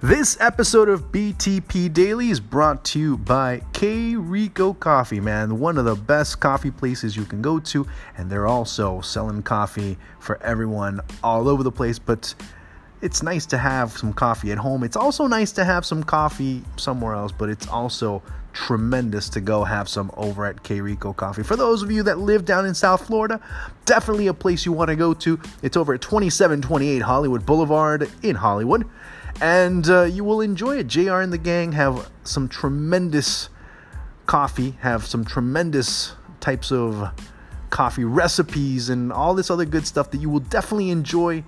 This episode of BTP Daily is brought to you by K Rico Coffee, man. One of the best coffee places you can go to, and they're also selling coffee for everyone all over the place. But it's nice to have some coffee at home. It's also nice to have some coffee somewhere else, but it's also tremendous to go have some over at K Rico Coffee. For those of you that live down in South Florida, definitely a place you want to go to. It's over at 2728 Hollywood Boulevard in Hollywood and uh, you will enjoy it. JR and the gang have some tremendous coffee, have some tremendous types of coffee recipes, and all this other good stuff that you will definitely enjoy.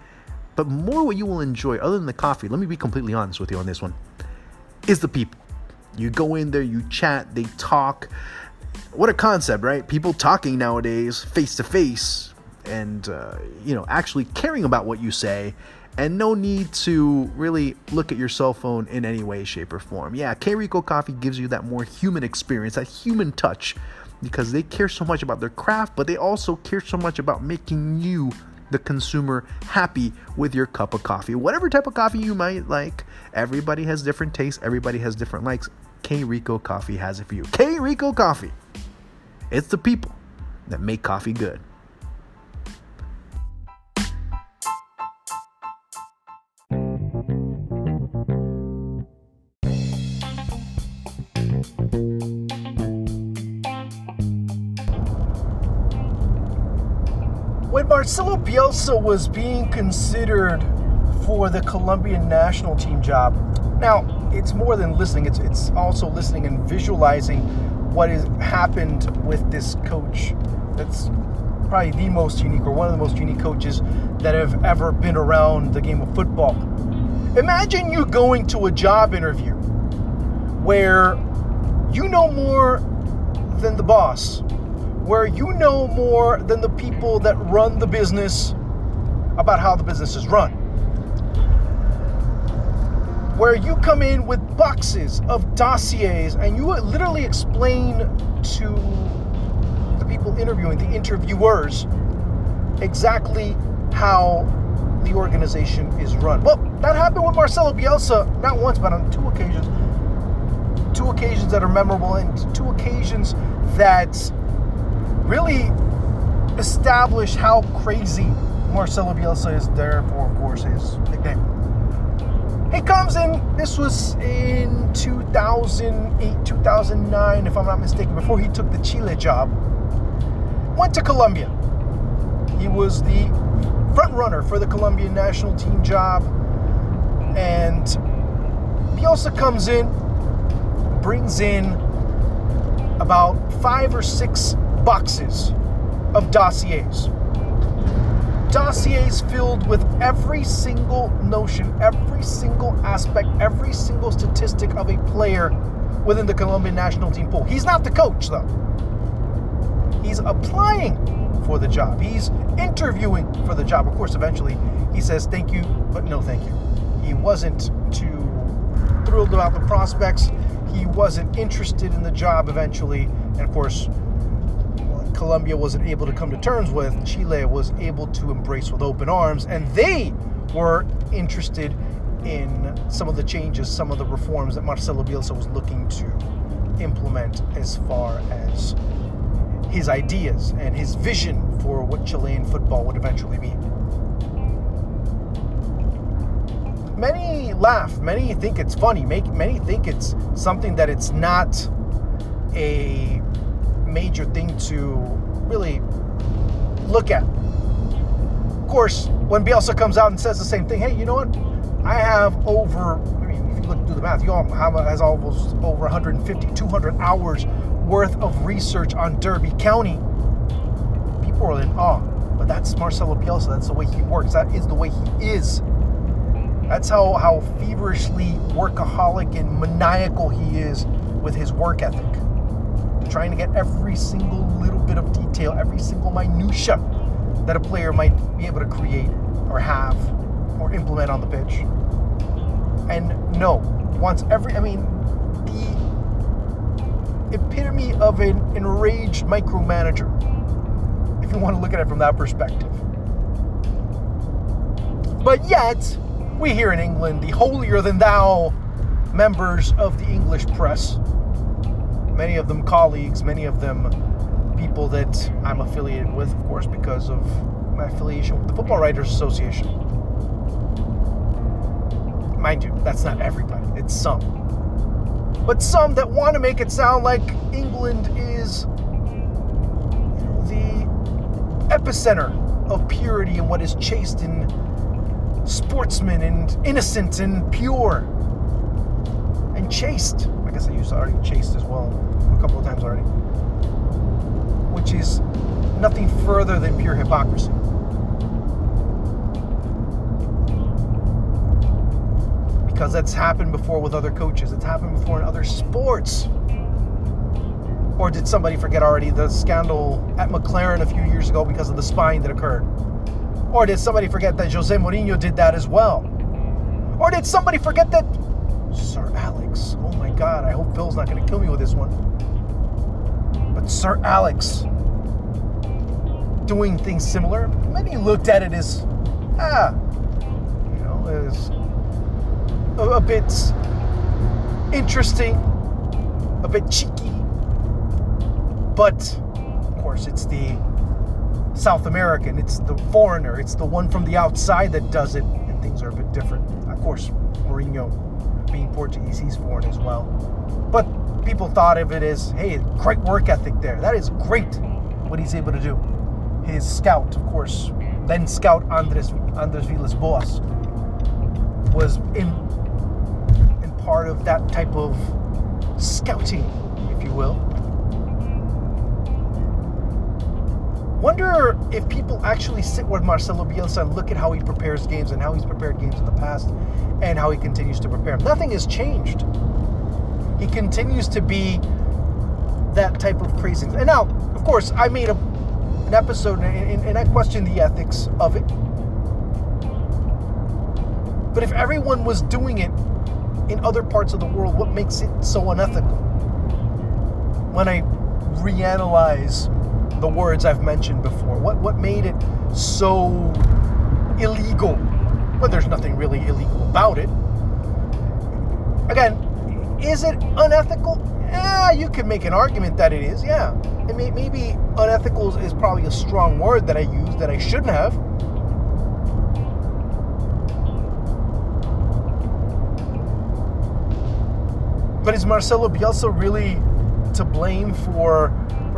But more what you will enjoy, other than the coffee, let me be completely honest with you on this one, is the people. You go in there, you chat, they talk. What a concept, right? People talking nowadays, face to face, and uh, you know, actually caring about what you say and no need to really look at your cell phone in any way, shape, or form. Yeah, K Rico Coffee gives you that more human experience, that human touch, because they care so much about their craft, but they also care so much about making you, the consumer, happy with your cup of coffee. Whatever type of coffee you might like, everybody has different tastes, everybody has different likes. K Rico Coffee has it for you. K Rico Coffee. It's the people that make coffee good. Marcelo Bielsa was being considered for the Colombian national team job, now it's more than listening, it's, it's also listening and visualizing what has happened with this coach. That's probably the most unique or one of the most unique coaches that have ever been around the game of football. Imagine you going to a job interview where you know more than the boss where you know more than the people that run the business about how the business is run. Where you come in with boxes of dossiers and you literally explain to the people interviewing, the interviewers, exactly how the organization is run. Well, that happened with Marcelo Bielsa not once, but on two occasions. Two occasions that are memorable and two occasions that really establish how crazy Marcelo Bielsa is. Therefore, of course, his nickname. He comes in. This was in 2008, 2009, if I'm not mistaken, before he took the Chile job. Went to Colombia. He was the front runner for the Colombian national team job, and Bielsa comes in, brings in about five or six boxes of dossiers. Dossiers filled with every single notion, every single aspect, every single statistic of a player within the Colombian national team pool. He's not the coach, though. He's applying for the job, he's interviewing for the job. Of course, eventually he says thank you, but no thank you. He wasn't too thrilled about the prospects. He wasn't interested in the job eventually. And of course, Colombia wasn't able to come to terms with, Chile was able to embrace with open arms, and they were interested in some of the changes, some of the reforms that Marcelo Bielsa was looking to implement as far as his ideas and his vision for what Chilean football would eventually be. Many laugh, many think it's funny, many think it's something that it's not a major thing to really look at. Of course, when Bielsa comes out and says the same thing, hey, you know what? I have over, I mean, if you look through the math, you all have has almost over 150, 200 hours worth of research on Derby County. People are in awe, but that's Marcelo Bielsa. That's the way he works. That is the way he is. That's how, how feverishly workaholic and maniacal he is with his work ethic trying to get every single little bit of detail, every single minutia that a player might be able to create or have or implement on the pitch. And no, wants every, I mean, the epitome of an enraged micromanager, if you want to look at it from that perspective. But yet, we here in England, the holier than thou members of the English press, many of them colleagues, many of them people that I'm affiliated with, of course, because of my affiliation with the Football Writers Association. Mind you, that's not everybody, it's some. But some that want to make it sound like England is the epicenter of purity and what is chaste and sportsman and innocent and pure and chaste. Guess I used already chaste as well a couple of times already. Which is nothing further than pure hypocrisy. Because that's happened before with other coaches, it's happened before in other sports. Or did somebody forget already the scandal at McLaren a few years ago because of the spying that occurred? Or did somebody forget that Jose Mourinho did that as well? Or did somebody forget that Sir Alex? Oh my God, I hope Phil's not going to kill me with this one. But Sir Alex doing things similar, many looked at it as, ah, you know, as a, a bit interesting, a bit cheeky. But, of course, it's the South American, it's the foreigner, it's the one from the outside that does it, and things are a bit different. Of course, Mourinho being Portuguese, he's foreign as well. But people thought of it as, hey, great work ethic there. That is great what he's able to do. His scout, of course, then scout Andres Andres Villas Boas was in in part of that type of scouting, if you will. Wonder if people actually sit with Marcelo Bielsa and look at how he prepares games and how he's prepared games in the past and how he continues to prepare. Nothing has changed. He continues to be that type of craziness. And now, of course, I made a, an episode and, and I questioned the ethics of it. But if everyone was doing it in other parts of the world, what makes it so unethical? When I reanalyze the words I've mentioned before? What what made it so illegal? Well, there's nothing really illegal about it. Again, is it unethical? Yeah, you could make an argument that it is. Yeah, it may, maybe unethical is probably a strong word that I use that I shouldn't have. But is Marcelo Bielsa really to blame for?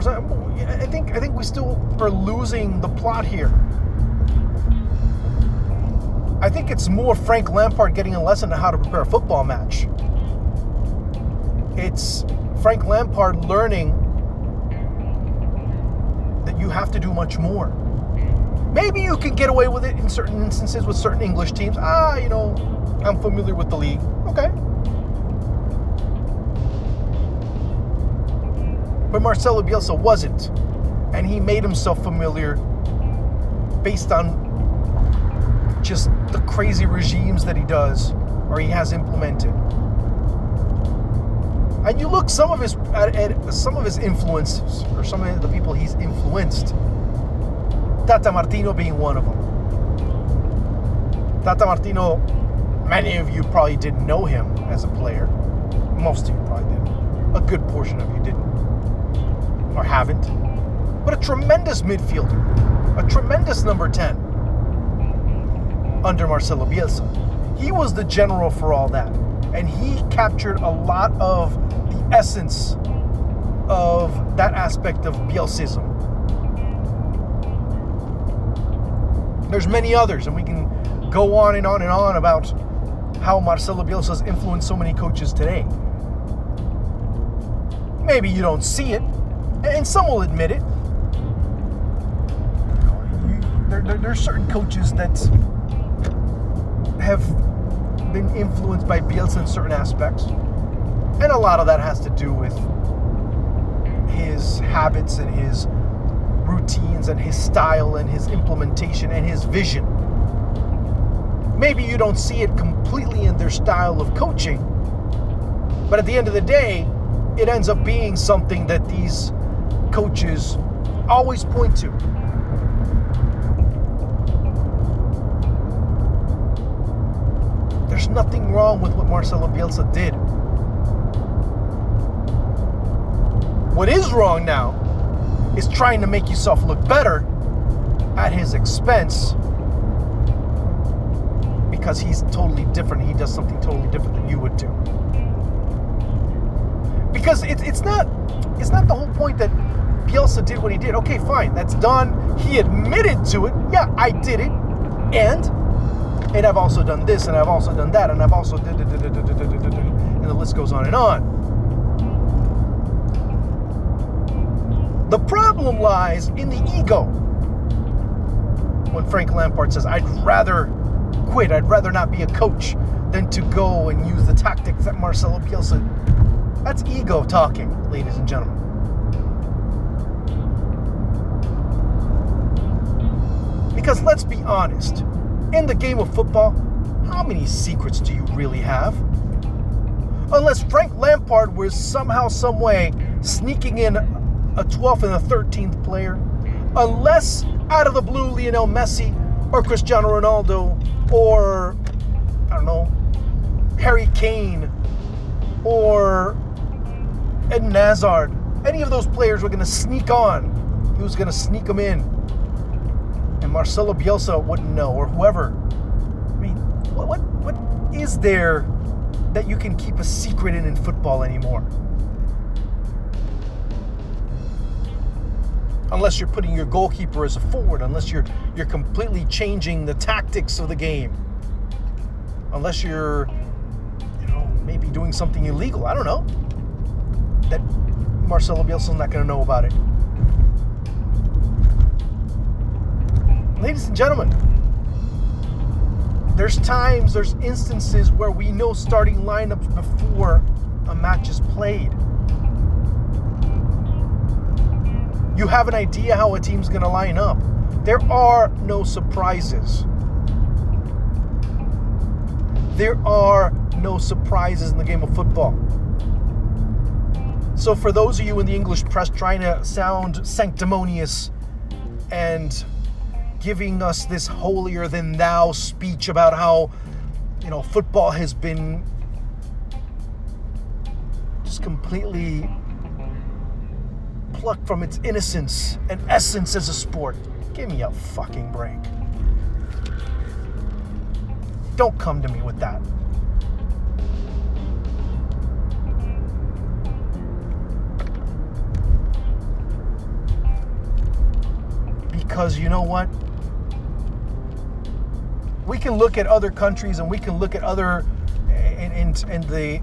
I think I think we still are losing the plot here. I think it's more Frank Lampard getting a lesson on how to prepare a football match. It's Frank Lampard learning that you have to do much more. Maybe you can get away with it in certain instances with certain English teams. Ah, you know, I'm familiar with the league. Okay. But Marcelo Bielsa wasn't. And he made himself familiar based on just the crazy regimes that he does or he has implemented. And you look some of his at, at some of his influences or some of the people he's influenced. Tata Martino being one of them. Tata Martino, many of you probably didn't know him as a player. Most of you probably didn't. A good portion of you didn't or haven't, but a tremendous midfielder, a tremendous number 10 under Marcelo Bielsa. He was the general for all that, and he captured a lot of the essence of that aspect of Bielsism. There's many others, and we can go on and on and on about how Marcelo Bielsa has influenced so many coaches today. Maybe you don't see it, and some will admit it. There, there, there are certain coaches that have been influenced by Bielsa in certain aspects, and a lot of that has to do with his habits and his routines and his style and his implementation and his vision. Maybe you don't see it completely in their style of coaching, but at the end of the day, it ends up being something that these coaches always point to. There's nothing wrong with what Marcelo Bielsa did. What is wrong now is trying to make yourself look better at his expense because he's totally different. He does something totally different than you would do. Because it's it's not it's not the whole point that Bielsa did what he did. Okay, fine, that's done. He admitted to it. Yeah, I did it, and and I've also done this, and I've also done that, and I've also did, and the list goes on and on. The problem lies in the ego. When Frank Lampard says, I'd rather quit, I'd rather not be a coach than to go and use the tactics that Marcelo Bielsa. That's ego talking, ladies and gentlemen. Because let's be honest, in the game of football, how many secrets do you really have? Unless Frank Lampard was somehow, some way sneaking in a 12th and a 13th player, unless out of the blue Lionel Messi or Cristiano Ronaldo or I don't know Harry Kane or Eden Hazard, any of those players were going to sneak on. He was going to sneak them in and Marcelo Bielsa wouldn't know, or whoever. I mean, what, what, what is there that you can keep a secret in in football anymore? Unless you're putting your goalkeeper as a forward, unless you're you're completely changing the tactics of the game, unless you're, you know, maybe doing something illegal. I don't know. That Marcelo Bielsa's not going to know about it. ladies and gentlemen, there's times, there's instances where we know starting lineups before a match is played. You have an idea how a team's going to line up. There are no surprises. There are no surprises in the game of football. So, for those of you in the English press trying to sound sanctimonious and giving us this holier than thou speech about how, you know, football has been just completely plucked from its innocence and essence as a sport. Give me a fucking break. Don't come to me with that. Because you know what? we can look at other countries and we can look at other in the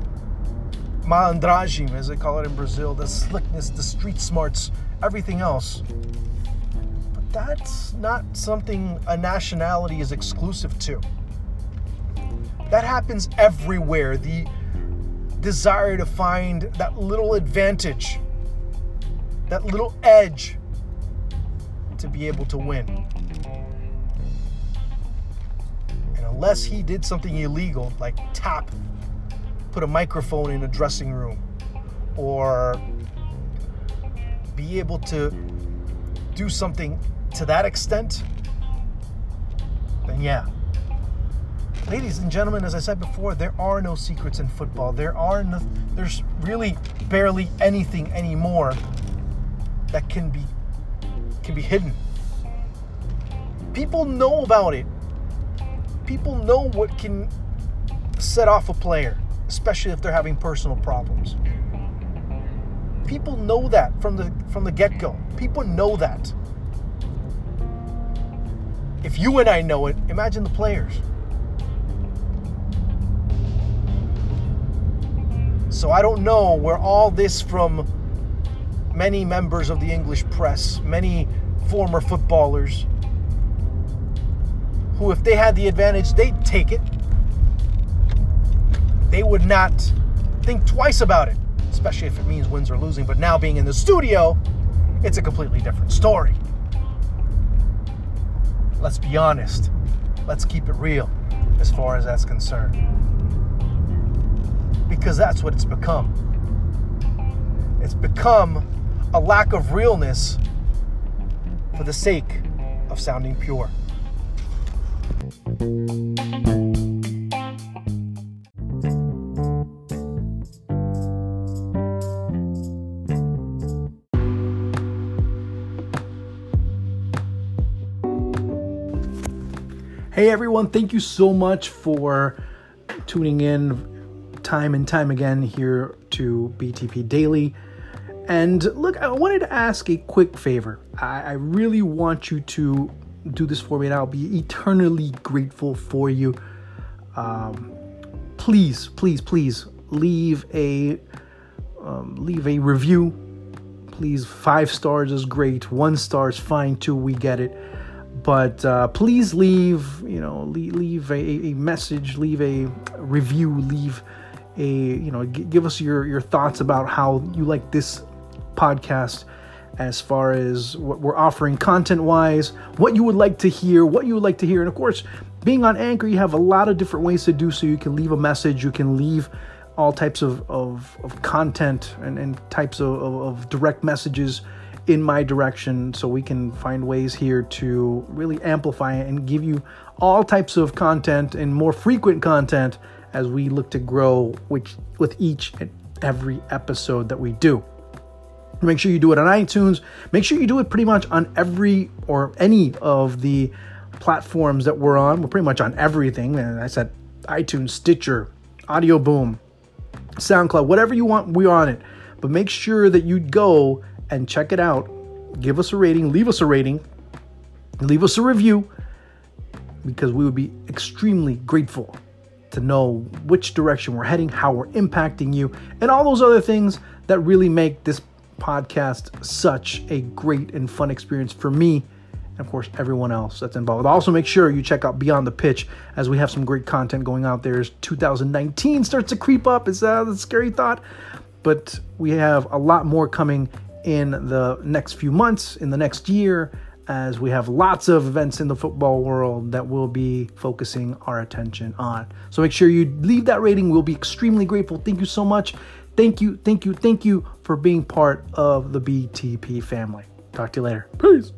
malandragem, as they call it in Brazil, the slickness, the street smarts, everything else. But that's not something a nationality is exclusive to. That happens everywhere. The desire to find that little advantage, that little edge to be able to win. And unless he did something illegal, like tap, put a microphone in a dressing room, or be able to do something to that extent, then yeah. Ladies and gentlemen, as I said before, there are no secrets in football. There are no, there's really barely anything anymore that can be can be hidden. People know about it people know what can set off a player, especially if they're having personal problems. People know that from the from the get-go. People know that. If you and I know it, imagine the players. So I don't know where all this from many members of the English press, many former footballers, who, if they had the advantage, they'd take it. They would not think twice about it, especially if it means wins or losing. But now, being in the studio, it's a completely different story. Let's be honest. Let's keep it real as far as that's concerned. Because that's what it's become. It's become a lack of realness for the sake of sounding pure. Hey everyone, thank you so much for tuning in time and time again here to BTP Daily. And look, I wanted to ask a quick favor. I, I really want you to do this for me, and I'll be eternally grateful for you. Um, please, please, please leave a um, leave a review. Please, five stars is great. One star is fine too. We get it but uh, please leave you know leave, leave a, a, message leave a review leave a you know g- give us your your thoughts about how you like this podcast as far as what we're offering content wise what you would like to hear what you would like to hear and of course being on anchor you have a lot of different ways to do so you can leave a message you can leave all types of, of, of content and, and types of, of, of direct messages in my direction so we can find ways here to really amplify and give you all types of content and more frequent content as we look to grow which, with each and every episode that we do. Make sure you do it on iTunes. Make sure you do it pretty much on every or any of the platforms that we're on. We're pretty much on everything. And I said iTunes, Stitcher, Audio Boom, SoundCloud, whatever you want, we're on it. But make sure that you go and check it out. Give us a rating, leave us a rating, leave us a review because we would be extremely grateful to know which direction we're heading, how we're impacting you, and all those other things that really make this podcast such a great and fun experience for me and of course everyone else that's involved. Also make sure you check out Beyond the Pitch as we have some great content going out there as 2019 starts to creep up. It's a scary thought, but we have a lot more coming in the next few months, in the next year, as we have lots of events in the football world that we'll be focusing our attention on. So make sure you leave that rating. We'll be extremely grateful. Thank you so much. Thank you, thank you, thank you for being part of the BTP family. Talk to you later. Peace.